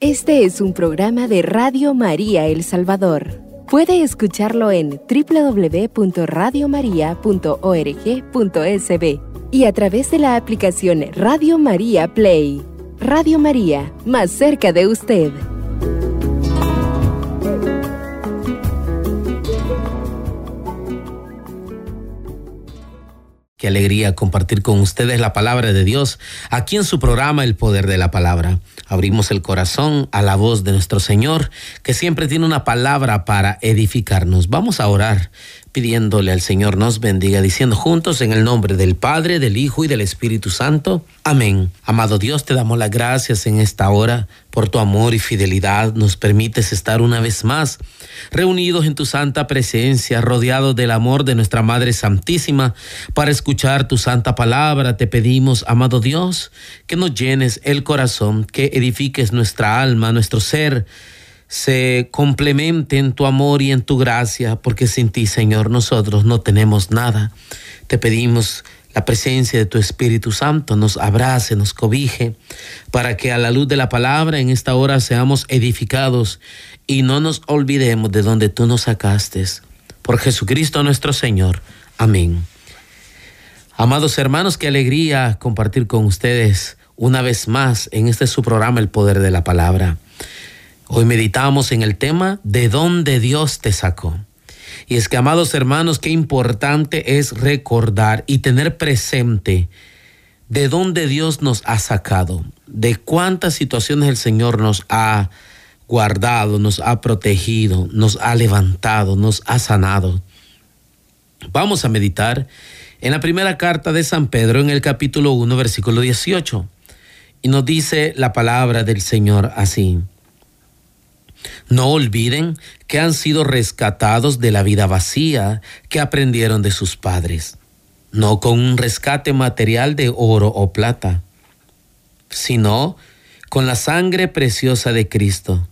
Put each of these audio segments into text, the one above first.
Este es un programa de Radio María El Salvador. Puede escucharlo en www.radiomaria.org.sb y a través de la aplicación Radio María Play. Radio María, más cerca de usted. Qué alegría compartir con ustedes la palabra de Dios aquí en su programa El Poder de la Palabra. Abrimos el corazón a la voz de nuestro Señor, que siempre tiene una palabra para edificarnos. Vamos a orar pidiéndole al Señor nos bendiga, diciendo juntos en el nombre del Padre, del Hijo y del Espíritu Santo. Amén. Amado Dios, te damos las gracias en esta hora por tu amor y fidelidad. Nos permites estar una vez más reunidos en tu santa presencia, rodeados del amor de nuestra Madre Santísima, para escuchar tu santa palabra. Te pedimos, amado Dios, que nos llenes el corazón, que edifiques nuestra alma, nuestro ser se complemente en tu amor y en tu gracia, porque sin ti, Señor, nosotros no tenemos nada. Te pedimos la presencia de tu Espíritu Santo nos abrace, nos cobije, para que a la luz de la palabra en esta hora seamos edificados y no nos olvidemos de donde tú nos sacaste. Por Jesucristo nuestro Señor. Amén. Amados hermanos, qué alegría compartir con ustedes una vez más en este su programa El Poder de la Palabra. Hoy meditamos en el tema de dónde Dios te sacó. Y es que, amados hermanos, qué importante es recordar y tener presente de dónde Dios nos ha sacado, de cuántas situaciones el Señor nos ha guardado, nos ha protegido, nos ha levantado, nos ha sanado. Vamos a meditar en la primera carta de San Pedro en el capítulo 1, versículo 18. Y nos dice la palabra del Señor así. No olviden que han sido rescatados de la vida vacía que aprendieron de sus padres, no con un rescate material de oro o plata, sino con la sangre preciosa de Cristo,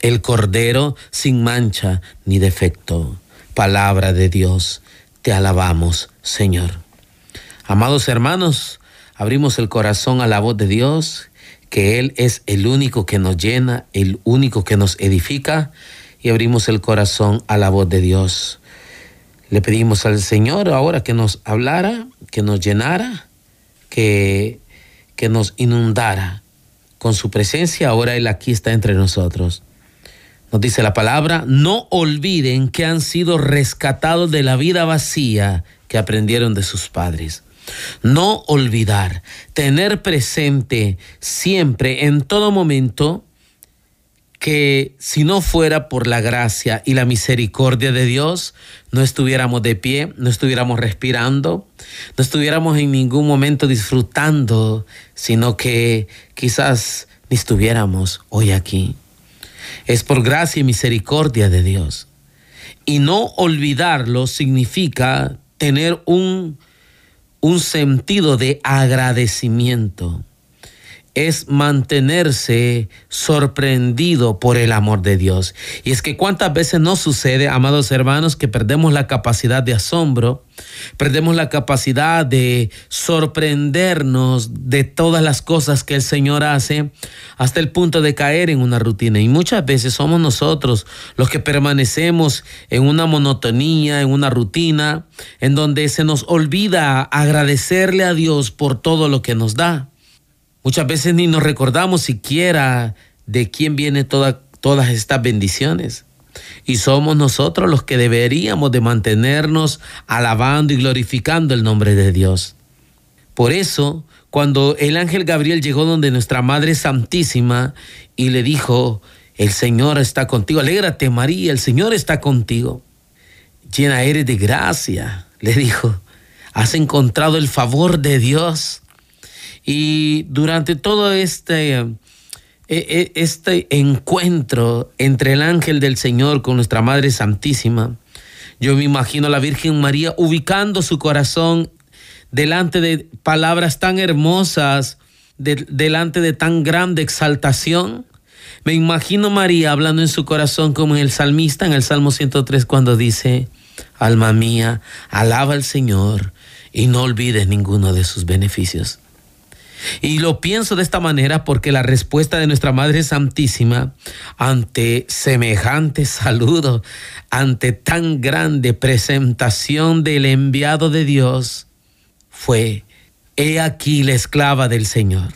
el Cordero sin mancha ni defecto. Palabra de Dios, te alabamos, Señor. Amados hermanos, abrimos el corazón a la voz de Dios que Él es el único que nos llena, el único que nos edifica y abrimos el corazón a la voz de Dios. Le pedimos al Señor ahora que nos hablara, que nos llenara, que, que nos inundara con su presencia. Ahora Él aquí está entre nosotros. Nos dice la palabra, no olviden que han sido rescatados de la vida vacía que aprendieron de sus padres. No olvidar, tener presente siempre, en todo momento, que si no fuera por la gracia y la misericordia de Dios, no estuviéramos de pie, no estuviéramos respirando, no estuviéramos en ningún momento disfrutando, sino que quizás ni estuviéramos hoy aquí. Es por gracia y misericordia de Dios. Y no olvidarlo significa tener un un sentido de agradecimiento. Es mantenerse sorprendido por el amor de Dios. Y es que cuántas veces nos sucede, amados hermanos, que perdemos la capacidad de asombro, perdemos la capacidad de sorprendernos de todas las cosas que el Señor hace hasta el punto de caer en una rutina. Y muchas veces somos nosotros los que permanecemos en una monotonía, en una rutina, en donde se nos olvida agradecerle a Dios por todo lo que nos da. Muchas veces ni nos recordamos siquiera de quién viene toda, todas estas bendiciones. Y somos nosotros los que deberíamos de mantenernos alabando y glorificando el nombre de Dios. Por eso, cuando el ángel Gabriel llegó donde nuestra Madre Santísima y le dijo, el Señor está contigo, alégrate María, el Señor está contigo. Llena eres de gracia, le dijo, has encontrado el favor de Dios. Y durante todo este e, e, este encuentro entre el ángel del Señor con nuestra Madre Santísima, yo me imagino a la Virgen María ubicando su corazón delante de palabras tan hermosas, delante de tan grande exaltación. Me imagino María hablando en su corazón como en el salmista en el Salmo 103 cuando dice, alma mía, alaba al Señor y no olvides ninguno de sus beneficios. Y lo pienso de esta manera porque la respuesta de nuestra Madre Santísima ante semejante saludo, ante tan grande presentación del enviado de Dios, fue, He aquí la esclava del Señor.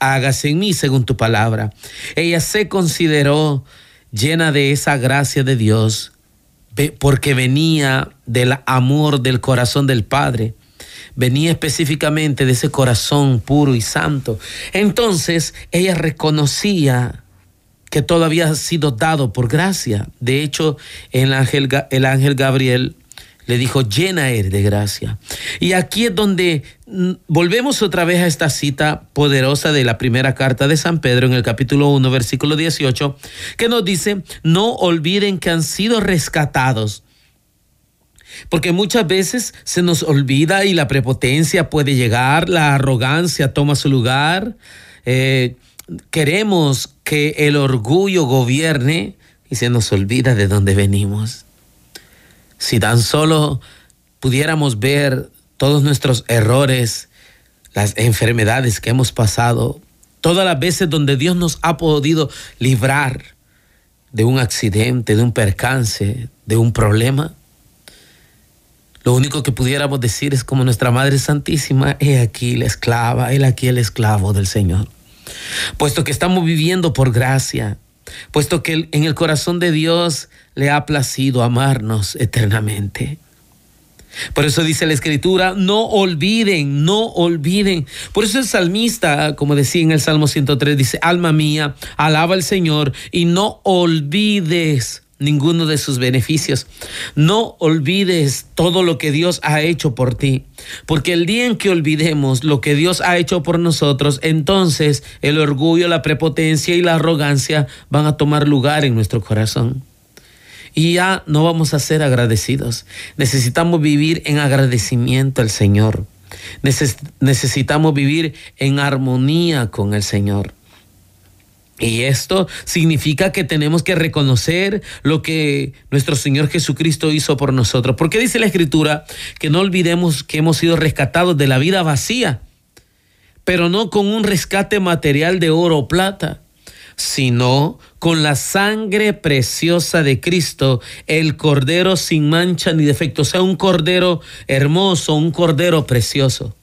Hágase en mí según tu palabra. Ella se consideró llena de esa gracia de Dios porque venía del amor del corazón del Padre venía específicamente de ese corazón puro y santo. Entonces ella reconocía que todo había sido dado por gracia. De hecho, el ángel, el ángel Gabriel le dijo, llena eres de gracia. Y aquí es donde mm, volvemos otra vez a esta cita poderosa de la primera carta de San Pedro en el capítulo 1, versículo 18, que nos dice, no olviden que han sido rescatados porque muchas veces se nos olvida y la prepotencia puede llegar, la arrogancia toma su lugar. Eh, queremos que el orgullo gobierne y se nos olvida de dónde venimos. Si tan solo pudiéramos ver todos nuestros errores, las enfermedades que hemos pasado, todas las veces donde Dios nos ha podido librar de un accidente, de un percance, de un problema, lo único que pudiéramos decir es como nuestra Madre Santísima, he aquí la esclava, he aquí el esclavo del Señor. Puesto que estamos viviendo por gracia, puesto que en el corazón de Dios le ha placido amarnos eternamente. Por eso dice la escritura, no olviden, no olviden. Por eso el salmista, como decía en el Salmo 103, dice, alma mía, alaba al Señor y no olvides ninguno de sus beneficios. No olvides todo lo que Dios ha hecho por ti, porque el día en que olvidemos lo que Dios ha hecho por nosotros, entonces el orgullo, la prepotencia y la arrogancia van a tomar lugar en nuestro corazón. Y ya no vamos a ser agradecidos. Necesitamos vivir en agradecimiento al Señor. necesitamos vivir en armonía con el Señor. Y esto significa que tenemos que reconocer lo que nuestro Señor Jesucristo hizo por nosotros. Porque dice la Escritura que no olvidemos que hemos sido rescatados de la vida vacía, pero no con un rescate material de oro o plata, sino con la sangre preciosa de Cristo, el cordero sin mancha ni defecto, o sea, un cordero hermoso, un cordero precioso.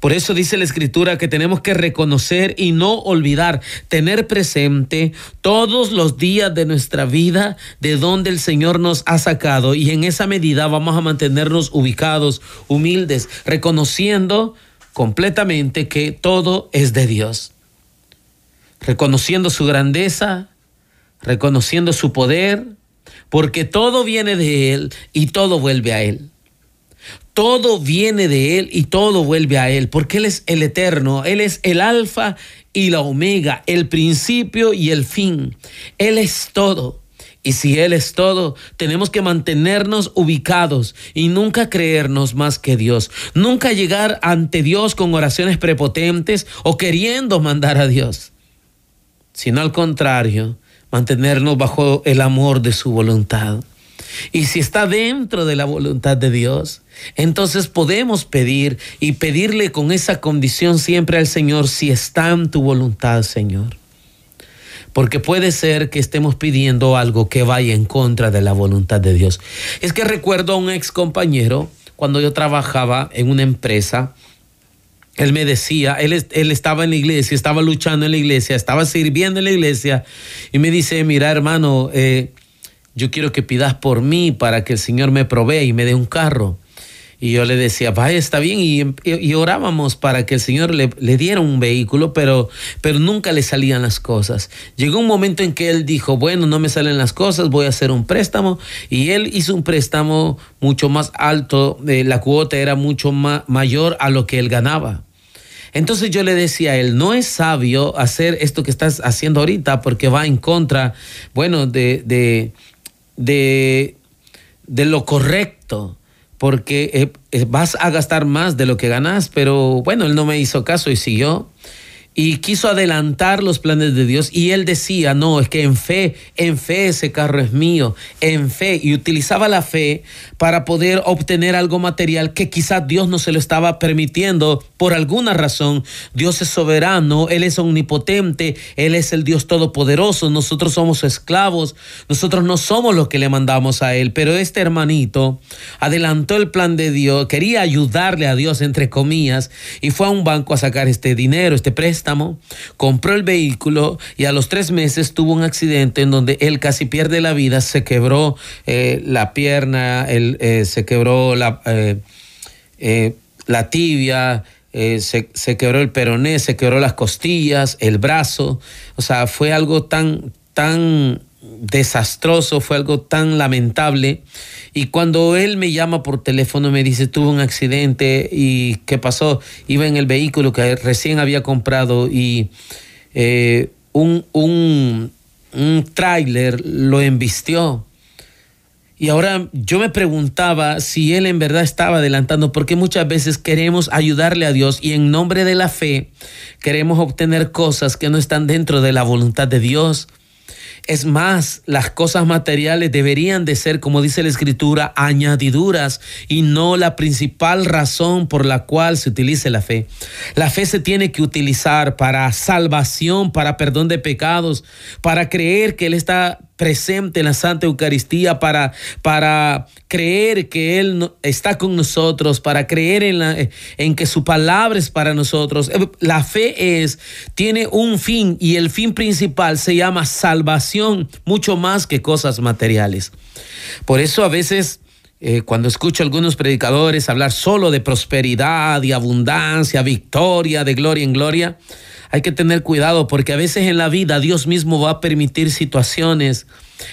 Por eso dice la escritura que tenemos que reconocer y no olvidar, tener presente todos los días de nuestra vida de donde el Señor nos ha sacado y en esa medida vamos a mantenernos ubicados, humildes, reconociendo completamente que todo es de Dios. Reconociendo su grandeza, reconociendo su poder, porque todo viene de Él y todo vuelve a Él. Todo viene de Él y todo vuelve a Él, porque Él es el eterno, Él es el alfa y la omega, el principio y el fin. Él es todo. Y si Él es todo, tenemos que mantenernos ubicados y nunca creernos más que Dios. Nunca llegar ante Dios con oraciones prepotentes o queriendo mandar a Dios, sino al contrario, mantenernos bajo el amor de su voluntad. Y si está dentro de la voluntad de Dios, entonces podemos pedir y pedirle con esa condición siempre al Señor si está en tu voluntad, Señor. Porque puede ser que estemos pidiendo algo que vaya en contra de la voluntad de Dios. Es que recuerdo a un ex compañero cuando yo trabajaba en una empresa. Él me decía, él, él, estaba en la iglesia, estaba luchando en la iglesia, estaba sirviendo en la iglesia y me dice, mira hermano, eh, yo quiero que pidas por mí para que el Señor me provea y me dé un carro. Y yo le decía, vaya, está bien. Y, orábamos para que el Señor le, diera un vehículo, pero, pero nunca le salían las cosas. Llegó un momento en que él dijo, bueno, no me salen las cosas, voy a hacer un préstamo. Y él hizo un préstamo mucho más alto, eh, la cuota era mucho mayor a lo que él ganaba. Entonces yo le decía a él, no es sabio hacer esto que estás haciendo ahorita porque va en contra, bueno, de, de de, lo correcto, porque eh, eh, vas a gastar más de lo que ganas, pero bueno, él no me hizo caso y siguió. Y quiso adelantar los planes de Dios. Y él decía, no, es que en fe, en fe ese carro es mío, en fe, y utilizaba la fe para poder obtener algo material que quizás Dios no se lo estaba permitiendo. Por alguna razón. Dios es soberano, Él es omnipotente, Él es el Dios todopoderoso, nosotros somos esclavos, nosotros no somos los que le mandamos a Él, pero este hermanito adelantó el plan de Dios, quería ayudarle a Dios, entre comillas, y fue a un banco a sacar este dinero, este préstamo compró el vehículo y a los tres meses tuvo un accidente en donde él casi pierde la vida, se quebró eh, la pierna, él, eh, se quebró la, eh, la tibia, se, se, quebró el peroné, se quebró las costillas, el brazo. O sea, fue algo tan, tan desastroso, fue algo tan lamentable. Y cuando él me llama por teléfono, me dice, tuvo un accidente y ¿qué pasó? Iba en el vehículo que recién había comprado y eh, un, un, un tráiler lo embistió. Y ahora yo me preguntaba si él en verdad estaba adelantando, porque muchas veces queremos ayudarle a Dios y en nombre de la fe queremos obtener cosas que no están dentro de la voluntad de Dios. Es más, las cosas materiales deberían de ser, como dice la escritura, añadiduras y no la principal razón por la cual se utilice la fe. La fe se tiene que utilizar para salvación, para perdón de pecados, para creer que Él está presente en la Santa Eucaristía para, para creer que Él está con nosotros, para creer en, la, en que su palabra es para nosotros. Eh, la fe es, tiene un fin y el fin principal se llama salvación, mucho más que cosas materiales. Por eso a veces... Eh, cuando escucho a algunos predicadores hablar solo de prosperidad y abundancia, victoria, de gloria en gloria, hay que tener cuidado porque a veces en la vida Dios mismo va a permitir situaciones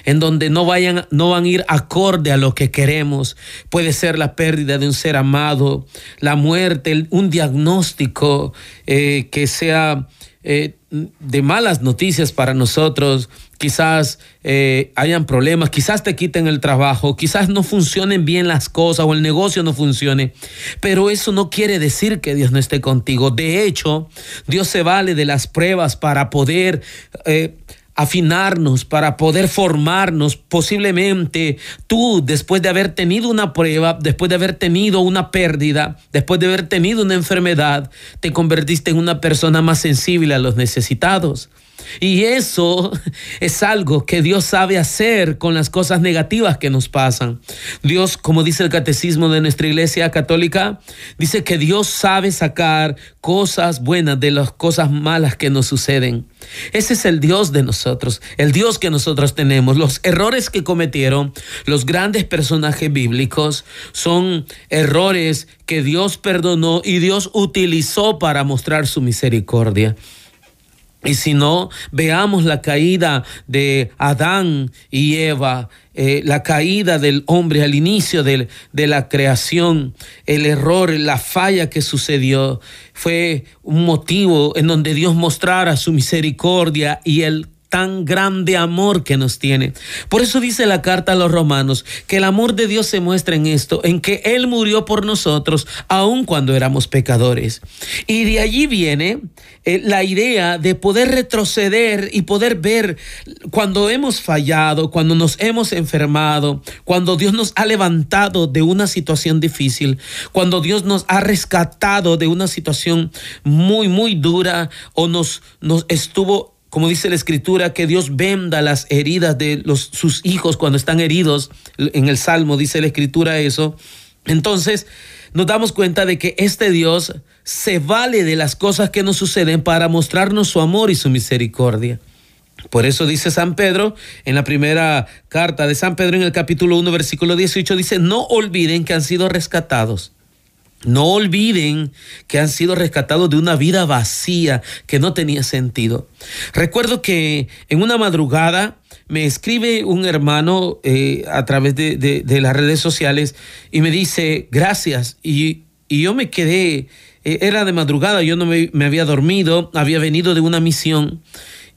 en donde no vayan, no van a ir acorde a lo que queremos. Puede ser la pérdida de un ser amado, la muerte, un diagnóstico eh, que sea eh, de malas noticias para nosotros, quizás eh, hayan problemas, quizás te quiten el trabajo, quizás no funcionen bien las cosas o el negocio no funcione, pero eso no quiere decir que Dios no esté contigo. De hecho, Dios se vale de las pruebas para poder... Eh, afinarnos, para poder formarnos. Posiblemente tú, después de haber tenido una prueba, después de haber tenido una pérdida, después de haber tenido una enfermedad, te convertiste en una persona más sensible a los necesitados. Y eso es algo que Dios sabe hacer con las cosas negativas que nos pasan. Dios, como dice el catecismo de nuestra iglesia católica, dice que Dios sabe sacar cosas buenas de las cosas malas que nos suceden. Ese es el Dios de nosotros, el Dios que nosotros tenemos. Los errores que cometieron los grandes personajes bíblicos son errores que Dios perdonó y Dios utilizó para mostrar su misericordia. Y si no, veamos la caída de Adán y Eva, eh, la caída del hombre al inicio de, de la creación, el error, la falla que sucedió, fue un motivo en donde Dios mostrara su misericordia y el tan grande amor que nos tiene. Por eso dice la carta a los romanos que el amor de Dios se muestra en esto, en que Él murió por nosotros aun cuando éramos pecadores. Y de allí viene eh, la idea de poder retroceder y poder ver cuando hemos fallado, cuando nos hemos enfermado, cuando Dios nos ha levantado de una situación difícil, cuando Dios nos ha rescatado de una situación muy, muy dura o nos, nos estuvo como dice la escritura, que Dios venda las heridas de sus hijos cuando están heridos. En el Salmo dice la escritura eso. Entonces nos damos cuenta de que este Dios se vale de las cosas que nos suceden para mostrarnos su amor y su misericordia. Por eso dice San Pedro en la primera carta de San Pedro en el capítulo 1 versículo 18 dice, no olviden que han sido rescatados no olviden que han sido rescatados de una vida vacía que no tenía sentido. Recuerdo que en una madrugada me escribe un hermano eh, a través de, las redes sociales y me dice gracias. Y, yo me quedé, eh, era de madrugada, yo no me, me había dormido, había venido de una misión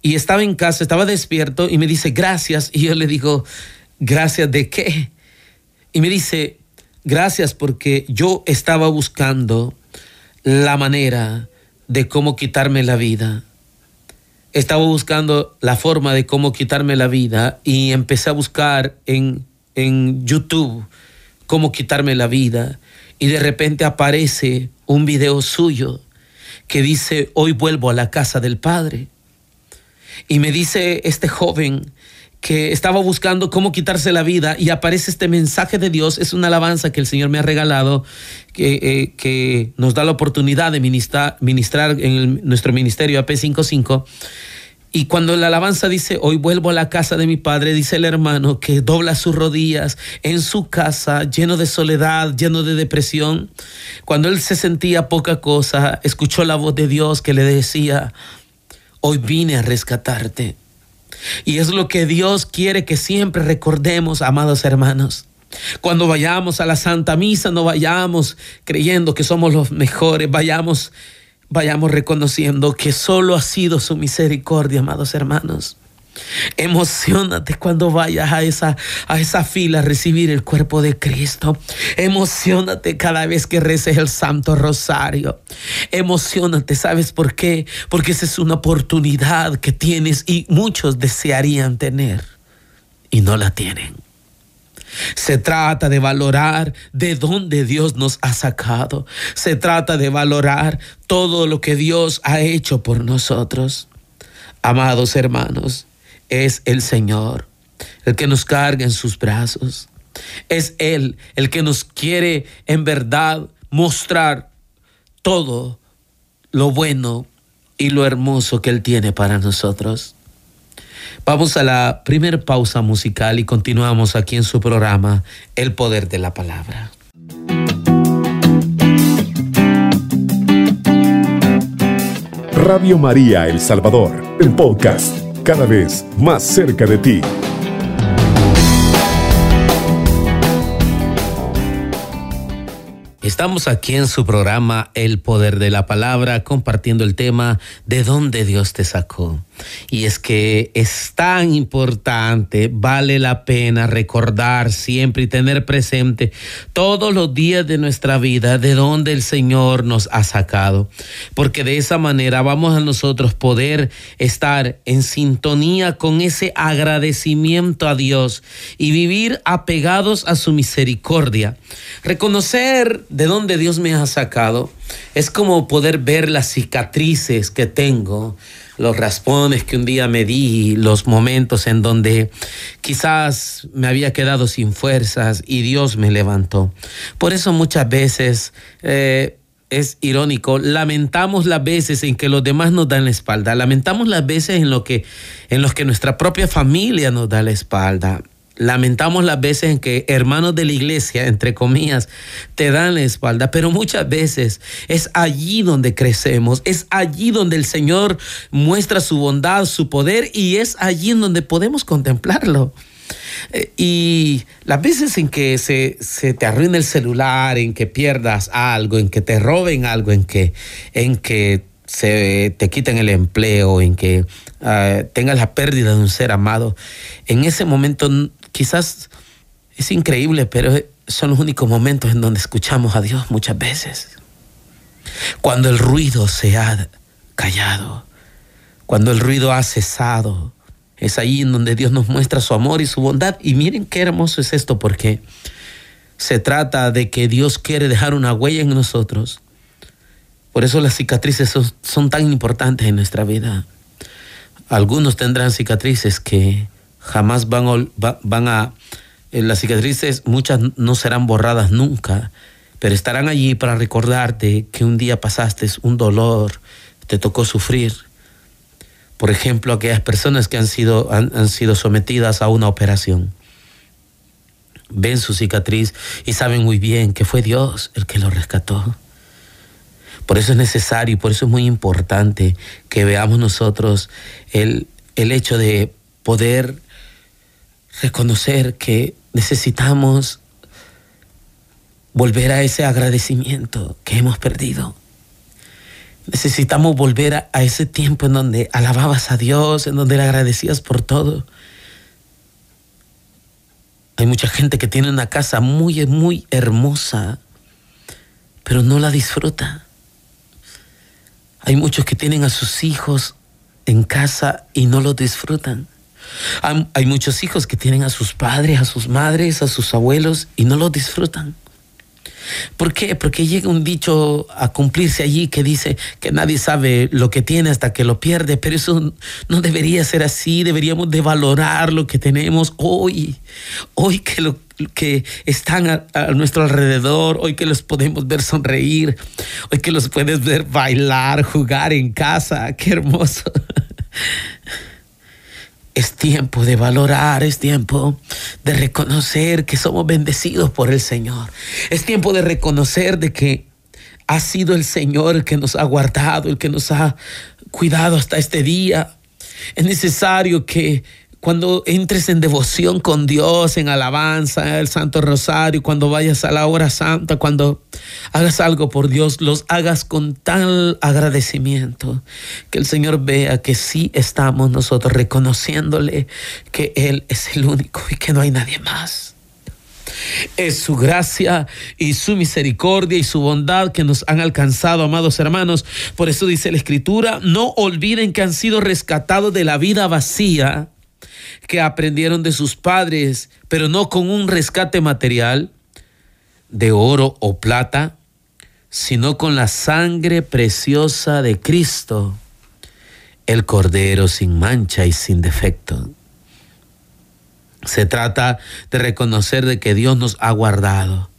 y estaba en casa, estaba despierto y me dice gracias. Y yo le digo, gracias de qué? Y me dice, Gracias porque yo estaba buscando la manera de cómo quitarme la vida. Estaba buscando la forma de cómo quitarme la vida y empecé a buscar en, en YouTube cómo quitarme la vida y de repente aparece un video suyo que dice, hoy vuelvo a la casa del Padre. Y me dice este joven que estaba buscando cómo quitarse la vida y aparece este mensaje de Dios, es una alabanza que el Señor me ha regalado, que, eh, que nos da la oportunidad de ministrar, ministrar en nuestro ministerio AP55. Y cuando la alabanza dice, hoy vuelvo a la casa de mi padre, dice el hermano que dobla sus rodillas en su casa, lleno de soledad, lleno de depresión. Cuando él se sentía poca cosa, escuchó la voz de Dios que le decía, hoy vine a rescatarte. Y es lo que Dios quiere que siempre recordemos, amados hermanos. Cuando vayamos a la Santa Misa, no vayamos creyendo que somos los mejores, vayamos vayamos reconociendo que solo ha sido su misericordia, amados hermanos. Emocionate cuando vayas a esa, a esa fila a recibir el cuerpo de Cristo. Emocionate cada vez que reces el Santo Rosario. Emocionate, ¿sabes por qué? Porque esa es una oportunidad que tienes y muchos desearían tener y no la tienen. Se trata de valorar de dónde Dios nos ha sacado. Se trata de valorar todo lo que Dios ha hecho por nosotros. Amados hermanos, es el Señor el que nos carga en sus brazos. Es Él el que nos quiere en verdad mostrar todo lo bueno y lo hermoso que Él tiene para nosotros. Vamos a la primera pausa musical y continuamos aquí en su programa El Poder de la Palabra. Radio María El Salvador, el podcast, cada vez más cerca de ti. Estamos aquí en su programa El Poder de la Palabra compartiendo el tema de dónde Dios te sacó. Y es que es tan importante, vale la pena recordar siempre y tener presente todos los días de nuestra vida de dónde el Señor nos ha sacado. Porque de esa manera vamos a nosotros poder estar en sintonía con ese agradecimiento a Dios y vivir apegados a su misericordia. Reconocer de dónde Dios me ha sacado es como poder ver las cicatrices que tengo, los raspones que un día me di, los momentos en donde quizás me había quedado sin fuerzas y Dios me levantó. Por eso muchas veces... Eh, es irónico, lamentamos las veces en que los demás nos dan la espalda, lamentamos las veces en lo que en los que nuestra propia familia nos da la espalda. Lamentamos las veces en que hermanos de la iglesia, entre comillas, te dan la espalda, pero muchas veces es allí donde crecemos, es allí donde el Señor muestra su bondad, su poder y es allí en donde podemos contemplarlo. Eh, y las veces en que se, te arruina el celular, en que pierdas algo, en que te roben algo, en que, en que se te quiten el empleo, en que ah, tengas la pérdida de un ser amado, en ese momento Quizás es increíble, pero son los únicos momentos en donde escuchamos a Dios muchas veces. Cuando el ruido se ha callado, cuando el ruido ha cesado, es ahí en donde Dios nos muestra su amor y su bondad. Y miren qué hermoso es esto, porque se trata de que Dios quiere dejar una huella en nosotros. Por eso las cicatrices son, tan importantes en nuestra vida. Algunos tendrán cicatrices que jamás van a, van a eh, las cicatrices, muchas no serán borradas nunca, pero estarán allí para recordarte que un día pasaste un dolor, te tocó sufrir. Por ejemplo, aquellas personas que han sido, han, sido sometidas a una operación ven su cicatriz y saben muy bien que fue Dios el que lo rescató. Por eso es necesario y por eso es muy importante que veamos nosotros el, el hecho de poder reconocer que necesitamos volver a ese agradecimiento que hemos perdido. Necesitamos volver a, ese tiempo en donde alababas a Dios, en donde le agradecías por todo. Hay mucha gente que tiene una casa muy, muy hermosa, pero no la disfruta. Hay muchos que tienen a sus hijos en casa y no los disfrutan. Hay, muchos hijos que tienen a sus padres, a sus madres, a sus abuelos y no los disfrutan. ¿Por qué? Porque llega un dicho a cumplirse allí que dice que nadie sabe lo que tiene hasta que lo pierde, pero eso no debería ser así, deberíamos de valorar lo que tenemos hoy, hoy que lo que están a, a nuestro alrededor, hoy que los podemos ver sonreír, hoy que los puedes ver bailar, jugar en casa, qué hermoso. Es tiempo de valorar, es tiempo de reconocer que somos bendecidos por el Señor. Es tiempo de reconocer de que ha sido el Señor el que nos ha guardado, el que nos ha cuidado hasta este día. Es necesario que cuando entres en devoción con Dios, en alabanza, el Santo Rosario, cuando vayas a la hora santa, cuando hagas algo por Dios, los hagas con tal agradecimiento, que el Señor vea que sí estamos nosotros reconociéndole que Él es el único y que no hay nadie más. Es su gracia y su misericordia y su bondad que nos han alcanzado, amados hermanos. Por eso dice la Escritura, no olviden que han sido rescatados de la vida vacía que aprendieron de sus padres, pero no con un rescate material de oro o plata, sino con la sangre preciosa de Cristo, el Cordero sin mancha y sin defecto. Se trata de reconocer de que Dios nos ha guardado.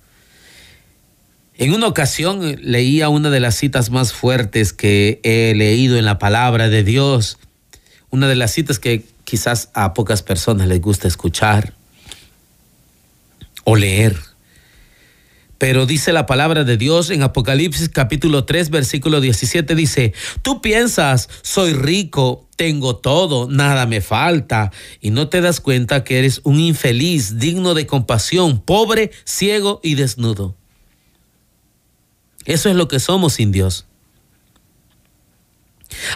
En una ocasión leía una de las citas más fuertes que he leído en la palabra de Dios, una de las citas que quizás a pocas personas les gusta escuchar o leer. Pero dice la palabra de Dios en Apocalipsis capítulo 3 versículo 17 dice, tú piensas, soy rico, tengo todo, nada me falta, y no te das cuenta que eres un infeliz, digno de compasión, pobre, ciego y desnudo. Eso es lo que somos sin Dios.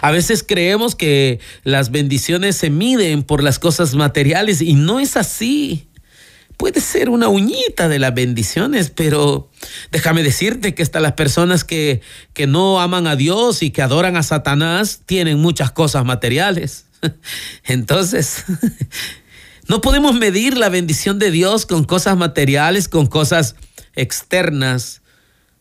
A veces creemos que las bendiciones se miden por las cosas materiales y no es así. Puede ser una uñita de las bendiciones, pero déjame decirte que hasta las personas que, que no aman a Dios y que adoran a Satanás tienen muchas cosas materiales. Entonces, no podemos medir la bendición de Dios con cosas materiales, con cosas externas.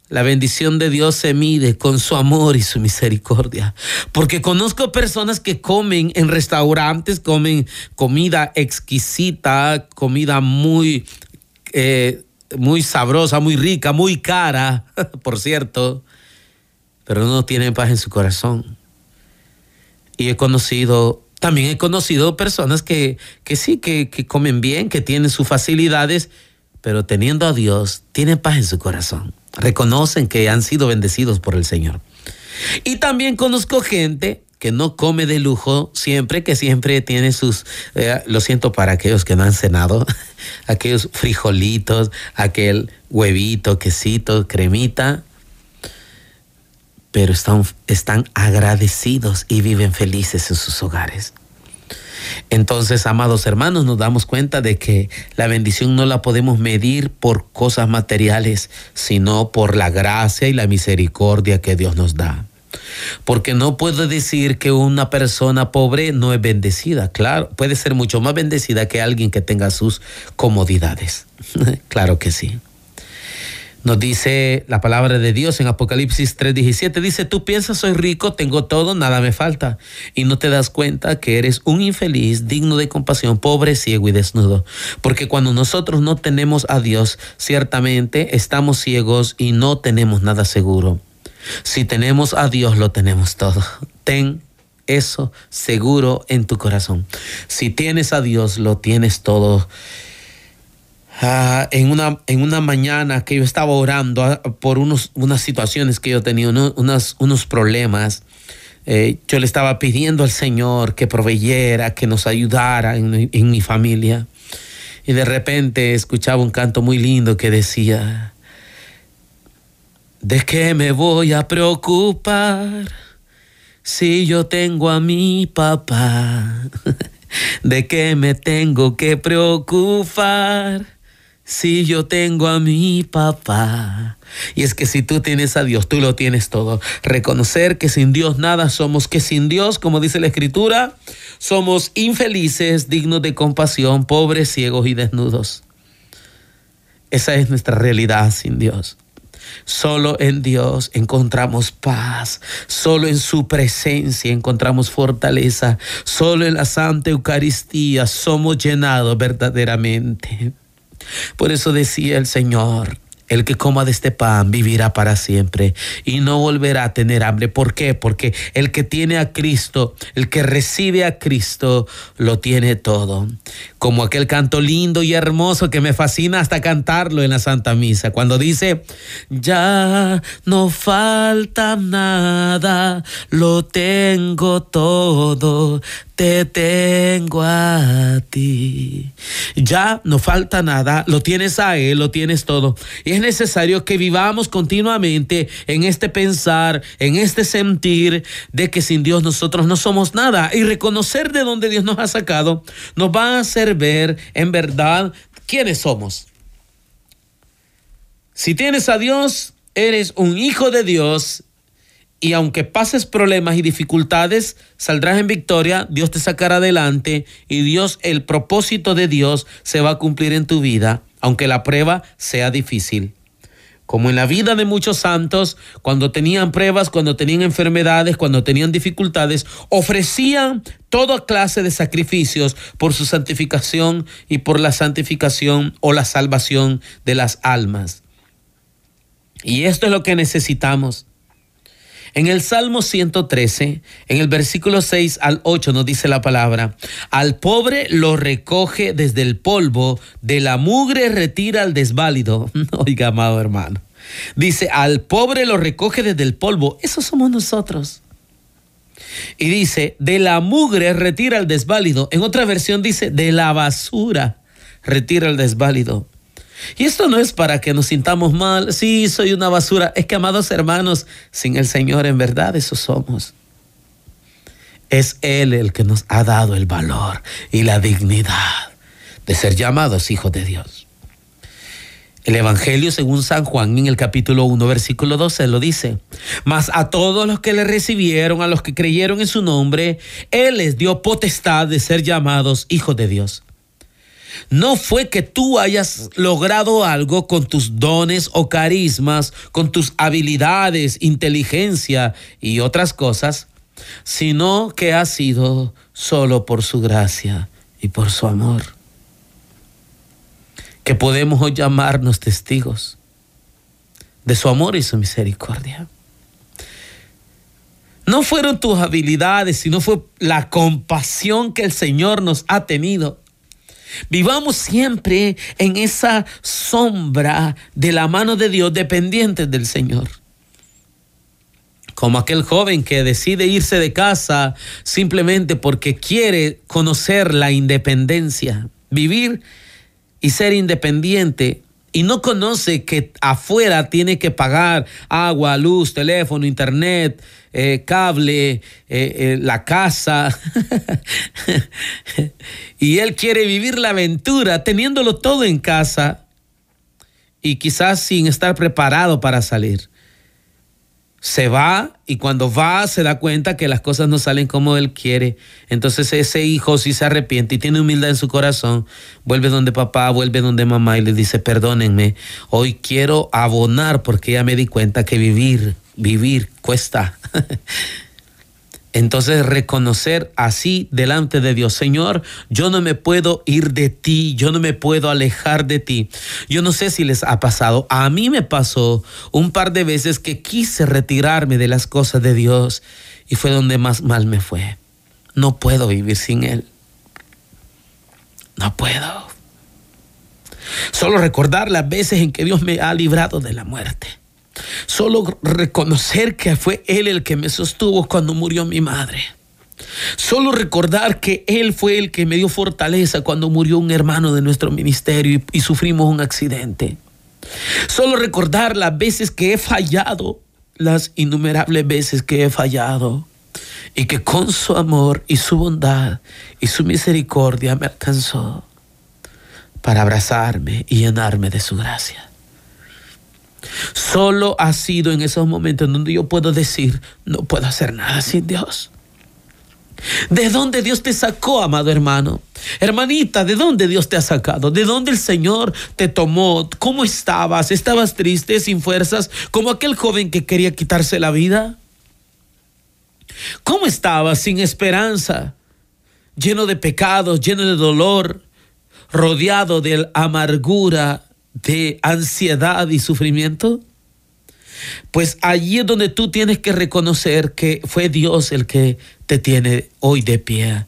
La bendición de Dios se mide con su amor y su misericordia. Porque conozco personas que comen en restaurantes, comen comida exquisita, comida muy, eh, muy sabrosa, muy rica, muy cara, por cierto, pero no tienen paz en su corazón. Y he conocido, también he conocido personas que, que sí, que, que comen bien, que tienen sus facilidades, pero teniendo a Dios, tienen paz en su corazón reconocen que han sido bendecidos por el Señor. Y también conozco gente que no come de lujo siempre, que siempre tiene sus, eh, lo siento para aquellos que no han cenado, aquellos frijolitos, aquel huevito, quesito, cremita, pero están, están agradecidos y viven felices en sus hogares. Entonces, amados hermanos, nos damos cuenta de que la bendición no la podemos medir por cosas materiales, sino por la gracia y la misericordia que Dios nos da. Porque no puedo decir que una persona pobre no es bendecida. Claro, puede ser mucho más bendecida que alguien que tenga sus comodidades. claro que sí. Nos dice la palabra de Dios en Apocalipsis 3:17, dice, tú piensas soy rico, tengo todo, nada me falta, y no te das cuenta que eres un infeliz, digno de compasión, pobre, ciego y desnudo. Porque cuando nosotros no tenemos a Dios, ciertamente estamos ciegos y no tenemos nada seguro. Si tenemos a Dios, lo tenemos todo. Ten eso seguro en tu corazón. Si tienes a Dios, lo tienes todo. Ah, en, una, en una mañana que yo estaba orando ah, por unos, unas situaciones que yo tenía, unos, unos problemas. Eh, yo le estaba pidiendo al Señor que proveyera, que nos ayudara en, en mi familia. Y de repente escuchaba un canto muy lindo que decía, ¿de qué me voy a preocupar si yo tengo a mi papá? ¿De qué me tengo que preocupar? Si yo tengo a mi papá. Y es que si tú tienes a Dios, tú lo tienes todo. Reconocer que sin Dios nada somos, que sin Dios, como dice la Escritura, somos infelices, dignos de compasión, pobres, ciegos y desnudos. Esa es nuestra realidad sin Dios. Solo en Dios encontramos paz, solo en su presencia encontramos fortaleza, solo en la Santa Eucaristía somos llenados verdaderamente. Por eso decía el Señor, el que coma de este pan vivirá para siempre y no volverá a tener hambre. ¿Por qué? Porque el que tiene a Cristo, el que recibe a Cristo, lo tiene todo. Como aquel canto lindo y hermoso que me fascina hasta cantarlo en la Santa Misa, cuando dice, ya no falta nada, lo tengo todo, te tengo a ti. Ya no falta nada, lo tienes a Él, lo tienes todo. Y es necesario que vivamos continuamente en este pensar, en este sentir de que sin Dios nosotros no somos nada. Y reconocer de dónde Dios nos ha sacado nos va a hacer ver en verdad quiénes somos. Si tienes a Dios, eres un hijo de Dios y aunque pases problemas y dificultades, saldrás en victoria, Dios te sacará adelante y Dios, el propósito de Dios se va a cumplir en tu vida, aunque la prueba sea difícil. Como en la vida de muchos santos, cuando tenían pruebas, cuando tenían enfermedades, cuando tenían dificultades, ofrecían toda clase de sacrificios por su santificación y por la santificación o la salvación de las almas. Y esto es lo que necesitamos. En el Salmo 113, en el versículo 6 al 8 nos dice la palabra, al pobre lo recoge desde el polvo, de la mugre retira al desválido. Oiga, amado hermano. Dice, al pobre lo recoge desde el polvo. Eso somos nosotros. Y dice, de la mugre retira al desválido. En otra versión dice, de la basura retira al desválido. Y esto no es para que nos sintamos mal, sí, soy una basura. Es que, amados hermanos, sin el Señor en verdad eso somos. Es Él el que nos ha dado el valor y la dignidad de ser llamados hijos de Dios. El Evangelio según San Juan en el capítulo 1 versículo 12 lo dice, mas a todos los que le recibieron, a los que creyeron en su nombre, Él les dio potestad de ser llamados hijos de Dios. No fue que tú hayas logrado algo con tus dones o carismas, con tus habilidades, inteligencia y otras cosas, sino que ha sido solo por su gracia y por su amor. Que podemos hoy llamarnos testigos de su amor y su misericordia. No fueron tus habilidades, sino fue la compasión que el Señor nos ha tenido Vivamos siempre en esa sombra de la mano de Dios dependientes del Señor. Como aquel joven que decide irse de casa simplemente porque quiere conocer la independencia, vivir y ser independiente y no conoce que afuera tiene que pagar agua, luz, teléfono, internet, eh, cable, eh, eh, la casa. y él quiere vivir la aventura teniéndolo todo en casa y quizás sin estar preparado para salir se va y cuando va se da cuenta que las cosas no salen como él quiere. Entonces ese hijo si se arrepiente y tiene humildad en su corazón, vuelve donde papá, vuelve donde mamá y le dice, perdónenme, hoy quiero abonar porque ya me di cuenta que vivir, vivir cuesta. Entonces reconocer así delante de Dios, Señor, yo no me puedo ir de ti, yo no me puedo alejar de ti. Yo no sé si les ha pasado, a mí me pasó un par de veces que quise retirarme de las cosas de Dios y fue donde más mal me fue. No puedo vivir sin Él. No puedo. Solo recordar las veces en que Dios me ha librado de la muerte. Solo reconocer que fue Él el que me sostuvo cuando murió mi madre. Solo recordar que Él fue el que me dio fortaleza cuando murió un hermano de nuestro ministerio y, sufrimos un accidente. Solo recordar las veces que he fallado, las innumerables veces que he fallado y que con su amor y su bondad y su misericordia me alcanzó para abrazarme y llenarme de su gracia. Solo ha sido en esos momentos en donde yo puedo decir, no puedo hacer nada sin Dios. ¿De dónde Dios te sacó, amado hermano? Hermanita, ¿de dónde Dios te ha sacado? ¿De dónde el Señor te tomó? ¿Cómo estabas? ¿Estabas triste, sin fuerzas, como aquel joven que quería quitarse la vida? ¿Cómo estabas sin esperanza, lleno de pecados, lleno de dolor, rodeado de amargura, de ansiedad y sufrimiento? Pues allí es donde tú tienes que reconocer que fue Dios el que te tiene hoy de pie.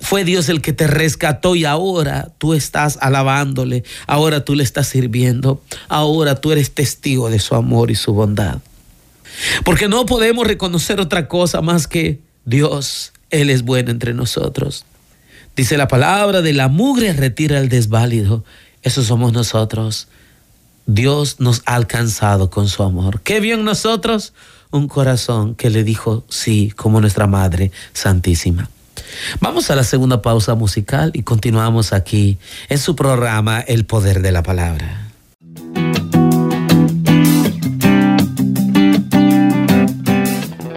Fue Dios el que te rescató y ahora tú estás alabándole, ahora tú le estás sirviendo, ahora tú eres testigo de su amor y su bondad. Porque no podemos reconocer otra cosa más que Dios, Él es bueno entre nosotros. Dice la palabra, de la mugre retira el desválido. Eso somos nosotros. Dios nos ha alcanzado con su amor. ¿Qué vio en nosotros? Un corazón que le dijo sí, como nuestra Madre Santísima. Vamos a la segunda pausa musical y continuamos aquí en su programa El Poder de la Palabra.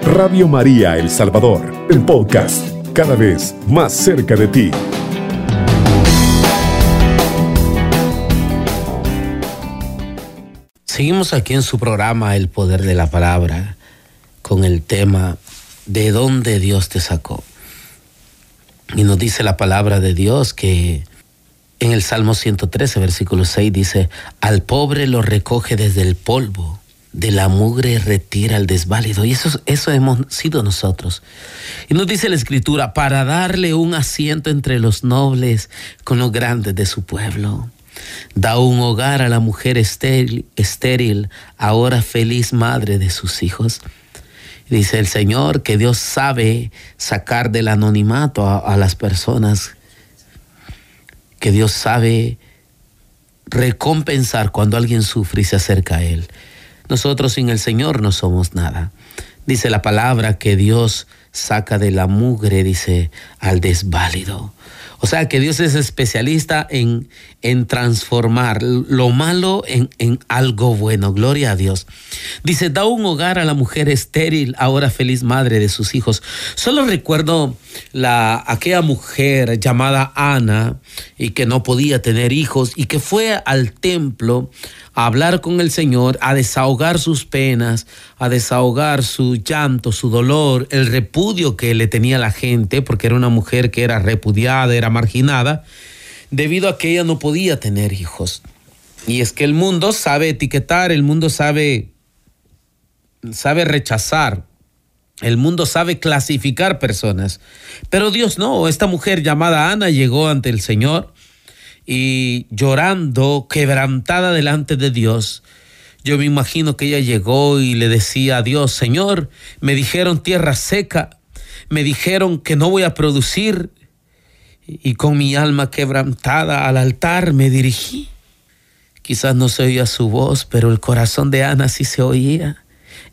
Radio María El Salvador, el podcast, cada vez más cerca de ti. Seguimos aquí en su programa El Poder de la Palabra con el tema ¿De dónde Dios te sacó? Y nos dice la palabra de Dios que en el Salmo 113, versículo 6 dice, al pobre lo recoge desde el polvo de la mugre retira al desválido. Y eso, eso hemos sido nosotros. Y nos dice la escritura, para darle un asiento entre los nobles con los grandes de su pueblo. Da un hogar a la mujer estéril, ahora feliz madre de sus hijos. Dice el Señor que Dios sabe sacar del anonimato a, a las personas, que Dios sabe recompensar cuando alguien sufre y se acerca a Él. Nosotros sin el Señor no somos nada. Dice la palabra que Dios saca de la mugre, dice, al desválido. O sea que Dios es especialista en, en transformar lo malo en, en, algo bueno. Gloria a Dios. Dice, da un hogar a la mujer estéril, ahora feliz madre de sus hijos. Solo recuerdo la, aquella mujer llamada Ana y que no podía tener hijos y que fue al templo a hablar con el Señor, a desahogar sus penas, a desahogar su llanto, su dolor, el repudio que le tenía la gente, porque era una mujer que era repudiada, era marginada, debido a que ella no podía tener hijos. Y es que el mundo sabe etiquetar, el mundo sabe, sabe rechazar, el mundo sabe clasificar personas. Pero Dios no, esta mujer llamada Ana llegó ante el Señor y llorando, quebrantada delante de Dios. Yo me imagino que ella llegó y le decía a Dios, Señor, me dijeron tierra seca, me dijeron que no voy a producir y con mi alma quebrantada al altar me dirigí. Quizás no se oía su voz, pero el corazón de Ana sí se oía.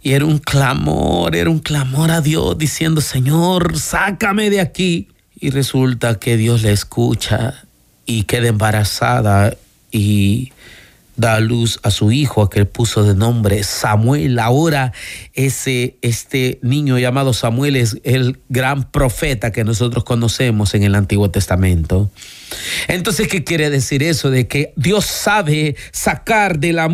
Y era un clamor, era un clamor a Dios diciendo, Señor, sácame de aquí. Y resulta que Dios le escucha y queda embarazada y da a luz a su hijo, a que él puso de nombre Samuel. Ahora ese, este niño llamado Samuel es el gran profeta que nosotros conocemos en el Antiguo Testamento. Entonces, ¿qué quiere decir eso? De que Dios sabe sacar de la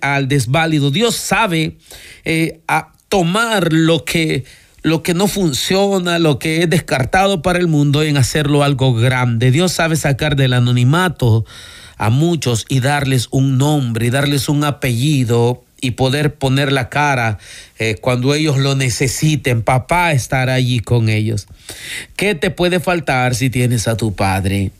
al desválido. Dios sabe eh, a tomar lo que lo que no funciona, lo que es descartado para el mundo en hacerlo algo grande. Dios sabe sacar del anonimato a muchos y darles un nombre y darles un apellido y poder poner la cara eh, cuando ellos lo necesiten. Papá estar allí con ellos. ¿Qué te puede faltar si tienes a tu padre?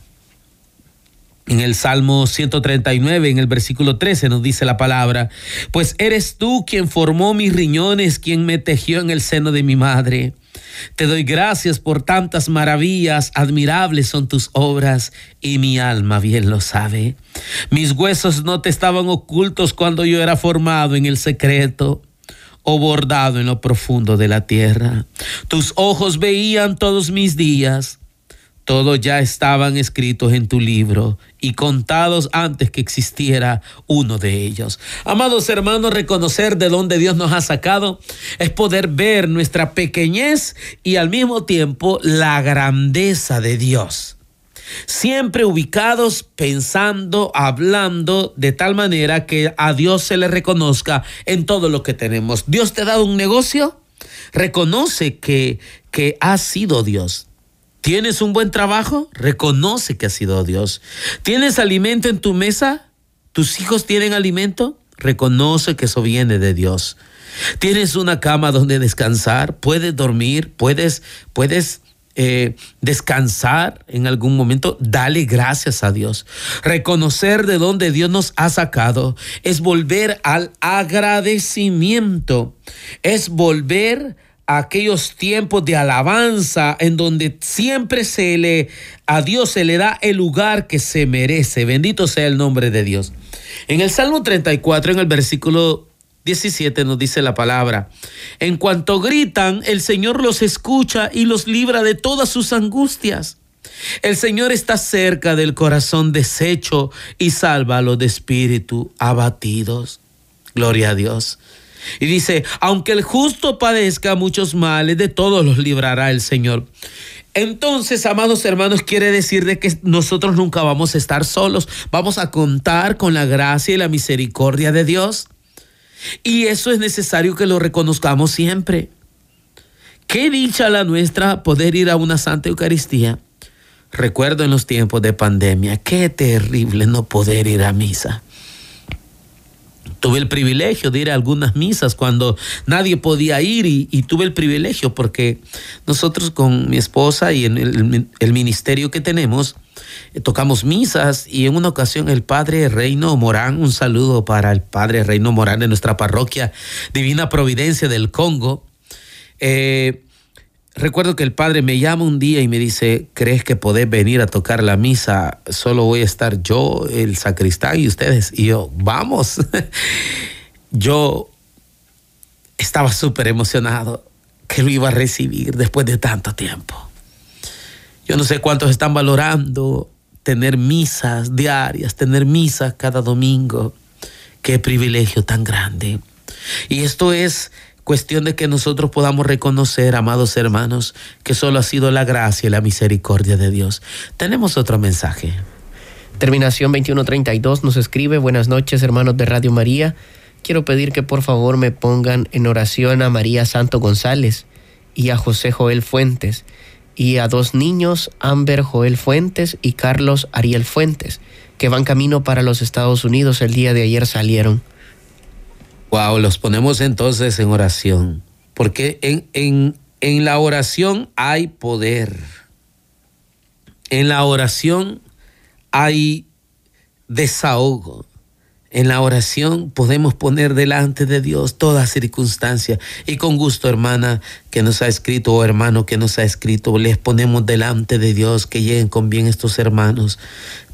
En el Salmo 139, en el versículo 13, nos dice la palabra, pues eres tú quien formó mis riñones, quien me tejió en el seno de mi madre. Te doy gracias por tantas maravillas, admirables son tus obras y mi alma bien lo sabe. Mis huesos no te estaban ocultos cuando yo era formado en el secreto o bordado en lo profundo de la tierra. Tus ojos veían todos mis días todos ya estaban escritos en tu libro y contados antes que existiera uno de ellos. Amados hermanos, reconocer de dónde Dios nos ha sacado es poder ver nuestra pequeñez y al mismo tiempo la grandeza de Dios. Siempre ubicados, pensando, hablando de tal manera que a Dios se le reconozca en todo lo que tenemos. Dios te ha dado un negocio, reconoce que, que ha sido Dios. ¿Tienes un buen trabajo? Reconoce que ha sido Dios. ¿Tienes alimento en tu mesa? ¿Tus hijos tienen alimento? Reconoce que eso viene de Dios. ¿Tienes una cama donde descansar? ¿Puedes dormir? ¿Puedes, puedes eh, descansar en algún momento? Dale gracias a Dios. Reconocer de dónde Dios nos ha sacado es volver al agradecimiento. Es volver aquellos tiempos de alabanza en donde siempre se le a Dios se le da el lugar que se merece. Bendito sea el nombre de Dios. En el Salmo 34 en el versículo 17 nos dice la palabra, en cuanto gritan, el Señor los escucha y los libra de todas sus angustias. El Señor está cerca del corazón deshecho y salva a los de espíritu abatidos. Gloria a Dios. Y dice, aunque el justo padezca muchos males, de todos los librará el Señor. Entonces, amados hermanos, quiere decir de que nosotros nunca vamos a estar solos, vamos a contar con la gracia y la misericordia de Dios. Y eso es necesario que lo reconozcamos siempre. Qué dicha la nuestra poder ir a una Santa Eucaristía. Recuerdo en los tiempos de pandemia, qué terrible no poder ir a misa. Tuve el privilegio de ir a algunas misas cuando nadie podía ir y, tuve el privilegio porque nosotros con mi esposa y en el, ministerio que tenemos eh, tocamos misas y en una ocasión el padre Reino Morán, un saludo para el padre Reino Morán de nuestra parroquia Divina Providencia del Congo, eh, Recuerdo que el padre me llama un día y me dice, ¿crees que podés venir a tocar la misa? Solo voy a estar yo, el sacristán y ustedes. Y yo, vamos. yo estaba súper emocionado que lo iba a recibir después de tanto tiempo. Yo no sé cuántos están valorando tener misas diarias, tener misas cada domingo. Qué privilegio tan grande. Y esto es Cuestión de que nosotros podamos reconocer, amados hermanos, que solo ha sido la gracia y la misericordia de Dios. Tenemos otro mensaje. Terminación 2132 nos escribe, buenas noches hermanos de Radio María. Quiero pedir que por favor me pongan en oración a María Santo González y a José Joel Fuentes y a dos niños, Amber Joel Fuentes y Carlos Ariel Fuentes, que van camino para los Estados Unidos. El día de ayer salieron. Wow, los ponemos entonces en oración, porque en, en, en la oración hay poder. En la oración hay desahogo. En la oración podemos poner delante de Dios toda circunstancia. Y con gusto, hermana que nos ha escrito o hermano que nos ha escrito, les ponemos delante de Dios que lleguen con bien estos hermanos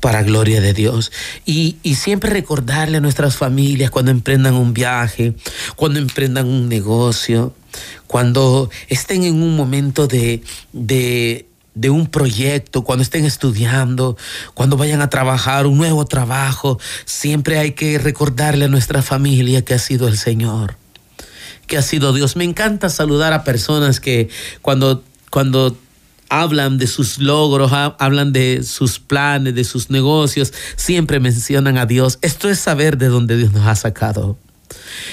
para gloria de Dios. Y, siempre recordarle a nuestras familias cuando emprendan un viaje, cuando emprendan un negocio, cuando estén en un momento de, de de un proyecto, cuando estén estudiando, cuando vayan a trabajar un nuevo trabajo, siempre hay que recordarle a nuestra familia que ha sido el Señor, que ha sido Dios. Me encanta saludar a personas que cuando, cuando hablan de sus logros, hablan de sus planes, de sus negocios, siempre mencionan a Dios. Esto es saber de dónde Dios nos ha sacado.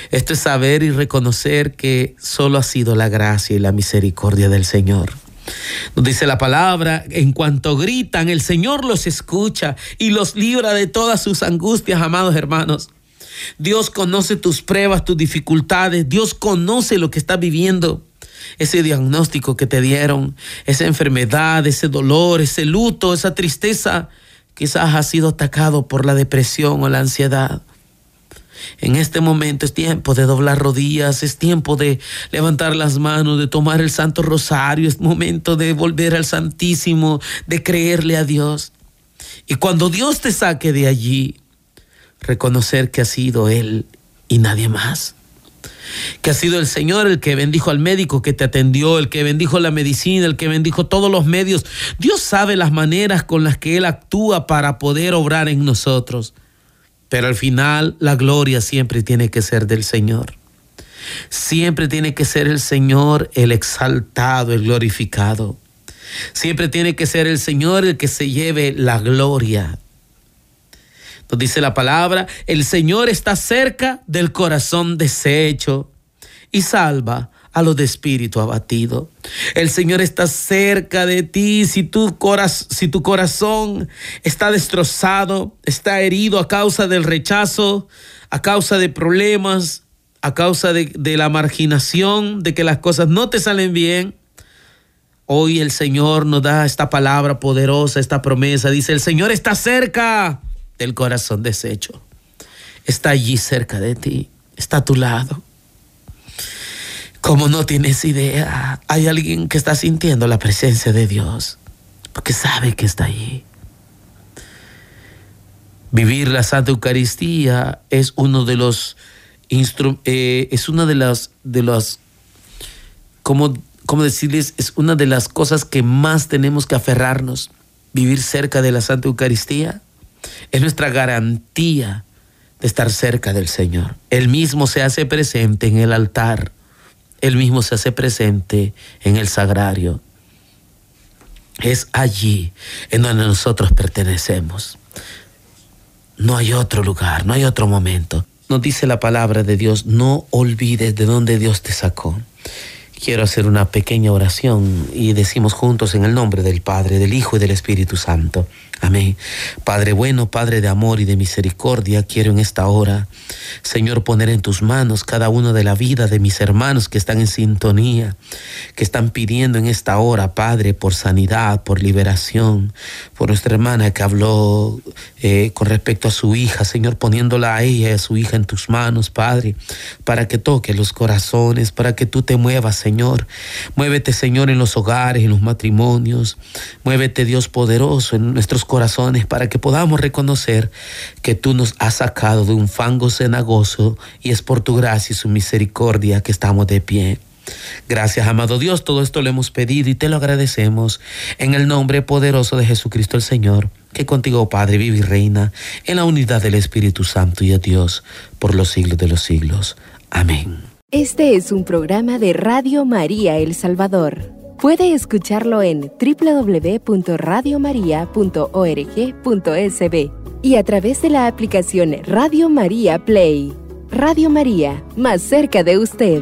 Esto es saber y reconocer que solo ha sido la gracia y la misericordia del Señor. Nos dice la palabra, en cuanto gritan, el Señor los escucha y los libra de todas sus angustias, amados hermanos. Dios conoce tus pruebas, tus dificultades. Dios conoce lo que estás viviendo. Ese diagnóstico que te dieron, esa enfermedad, ese dolor, ese luto, esa tristeza, quizás ha sido atacado por la depresión o la ansiedad. En este momento es tiempo de doblar rodillas, es tiempo de levantar las manos, de tomar el Santo Rosario, es momento de volver al Santísimo, de creerle a Dios. Y cuando Dios te saque de allí, reconocer que ha sido Él y nadie más. que ha sido el Señor el que bendijo al médico que te atendió, el que bendijo la medicina, el que bendijo todos los medios. Dios sabe las maneras con las que Él actúa para poder obrar en nosotros. Pero al final la gloria siempre tiene que ser del Señor. Siempre tiene que ser el Señor el exaltado, el glorificado. Siempre tiene que ser el Señor el que se lleve la gloria. Nos dice la palabra, el Señor está cerca del corazón deshecho y salva a los de espíritu abatido. El Señor está cerca de ti. Si tu, corazón está destrozado, está herido a causa del rechazo, a causa de problemas, a causa de, de la marginación, de que las cosas no te salen bien, hoy el Señor nos da esta palabra poderosa, esta promesa. Dice, el Señor está cerca del corazón deshecho. Está allí cerca de ti, está a tu lado. Como no tienes idea, hay alguien que está sintiendo la presencia de Dios, porque sabe que está allí. Vivir la Santa Eucaristía es uno de los eh, es una de las de los como como decirles es una de las cosas que más tenemos que aferrarnos. Vivir cerca de la Santa Eucaristía es nuestra garantía de estar cerca del Señor. Él mismo se hace presente en el altar. Él mismo se hace presente en el sagrario. Es allí en donde nosotros pertenecemos. No hay otro lugar, no hay otro momento. Nos dice la palabra de Dios, no olvides de dónde Dios te sacó. Quiero hacer una pequeña oración y decimos juntos en el nombre del Padre, del Hijo y del Espíritu Santo. Amén. Padre bueno, Padre de amor y de misericordia, quiero en esta hora, Señor, poner en tus manos cada uno de la vida de mis hermanos que están en sintonía, que están pidiendo en esta hora, Padre, por sanidad, por liberación, por nuestra hermana que habló eh, con respecto a su hija, Señor, poniéndola a ella y a su hija en tus manos, Padre, para que toque los corazones, para que tú te muevas, Señor. Muévete, Señor, en los hogares, en los matrimonios. Muévete, Dios poderoso, en nuestros corazones para que podamos reconocer que tú nos has sacado de un fango cenagoso y es por tu gracia y su misericordia que estamos de pie. Gracias, amado Dios, todo esto lo hemos pedido y te lo agradecemos en el nombre poderoso de Jesucristo el Señor, que contigo, Padre, vive y reina en la unidad del Espíritu Santo y de Dios por los siglos de los siglos. Amén. Este es un programa de Radio María El Salvador. Puede escucharlo en www.radiomaria.org.sb y a través de la aplicación Radio María Play. Radio María, más cerca de usted.